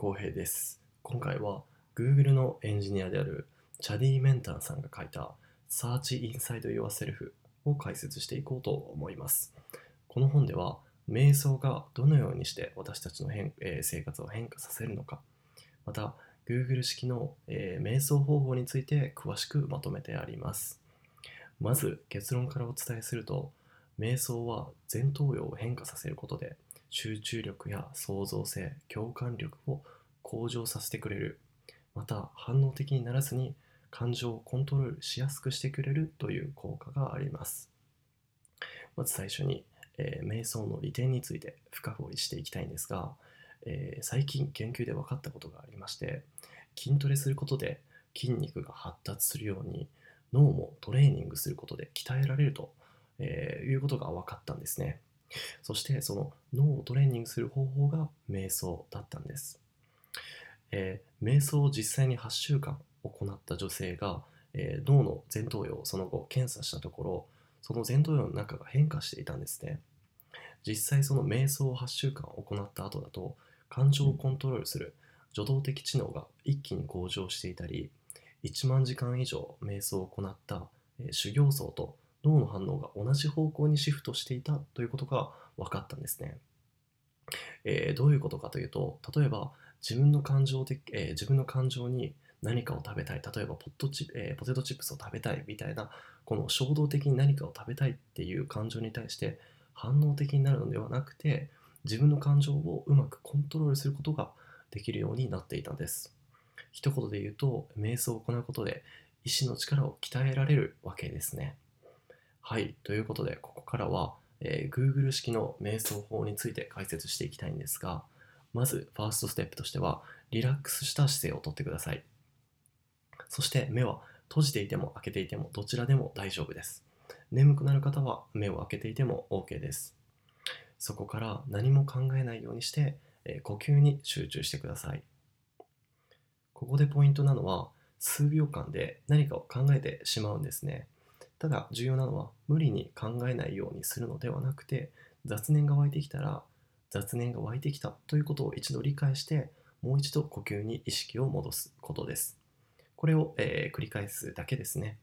浩平です。今回は Google のエンジニアであるチャディ・メンタンさんが書いた Search Inside Yourself を解説していこうと思います。この本では瞑想がどのようにして私たちの変、えー生活を変化させるのか、また Google 式の、えー瞑想方法について詳しくまとめてあります。まず結論からお伝えすると、瞑想は前頭葉を変化させることで集中力や創造性、共感力を向上させてくれる。また反応的にならずに感情をコントロールしやすくしてくれるという効果があります。まず最初に、えー瞑想の利点について深掘りしていきたいんですが、えー最近研究で分かったことがありまして筋トレすることで筋肉が発達するように脳もトレーニングすることで鍛えられると、えーいうことが分かったんですねそしてその脳をトレーニングする方法が瞑想だったんです、えー瞑想を実際に8週間行った女性が、えー脳の前頭葉をその後検査したところその前頭葉の中が変化していたんですね。実際その瞑想を8週間行った後だと感情をコントロールする助動的知能が一気に向上していたり1万時間以上瞑想を行った、えー修行僧と脳の反応が同じ方向にシフトしていたということが分かったんですね、えーどういうことかというと例えば自分の感情的、えー自分の感情に何かを食べたい。例えばポッチ、えーポテトチップスを食べたいみたいなこの衝動的に何かを食べたいっていう感情に対して反応的になるのではなくて自分の感情をうまくコントロールすることができるようになっていたんです。一言で言うと瞑想を行うことで意志の力を鍛えられるわけですね。はい。ということでここからは、えー Google 式の瞑想法について解説していきたいんですがまずファーストステップとしてはリラックスした姿勢をとってください。そして目は閉じていても開けていてもどちらでも大丈夫です。眠くなる方は目を開けていても OK です。そこから何も考えないようにして、えー呼吸に集中してください。ここでポイントなのは数秒間で何かを考えてしまうんですね。ただ重要なのは無理に考えないようにするのではなくて雑念が湧いてきたら雑念が湧いてきたということを一度理解してもう一度呼吸に意識を戻すことです。これを、えー繰り返すだけですね。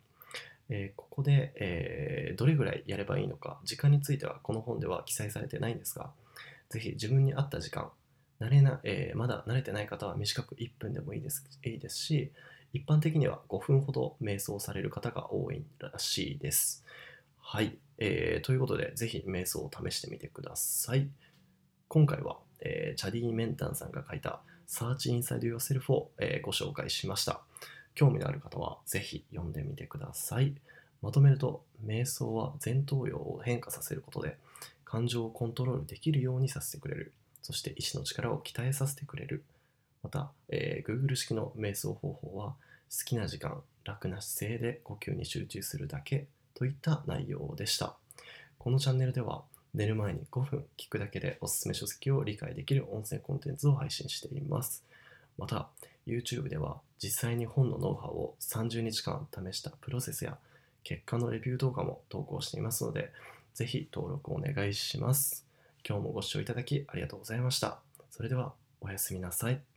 えーここで、えーどれぐらいやればいいのか時間についてはこの本では記載されてないんですがぜひ自分に合った時間慣れな、えまだ慣れてない方は短く1分でもいいですいいですし一般的には5分ほど瞑想される方が多いらしいですはい、えーということでぜひ瞑想を試してみてください今回は、えーチャディ・メンタンさんが書いた Search Inside Yourself を、えーご紹介しました興味のある方はぜひ読んでみてください。まとめると、瞑想は前頭葉を変化させることで、感情をコントロールできるようにさせてくれる。そして意志の力を鍛えさせてくれる。また、えー Google 式の瞑想方法は、好きな時間、楽な姿勢で呼吸に集中するだけといった内容でした。このチャンネルでは、寝る前に5分聞くだけでおすすめ書籍を理解できる音声コンテンツを配信しています。また、YouTube では実際に本のノウハウを30日間試したプロセスや結果のレビュー動画も投稿していますので、ぜひ登録お願いします。今日もご視聴いただきありがとうございました。それではおやすみなさい。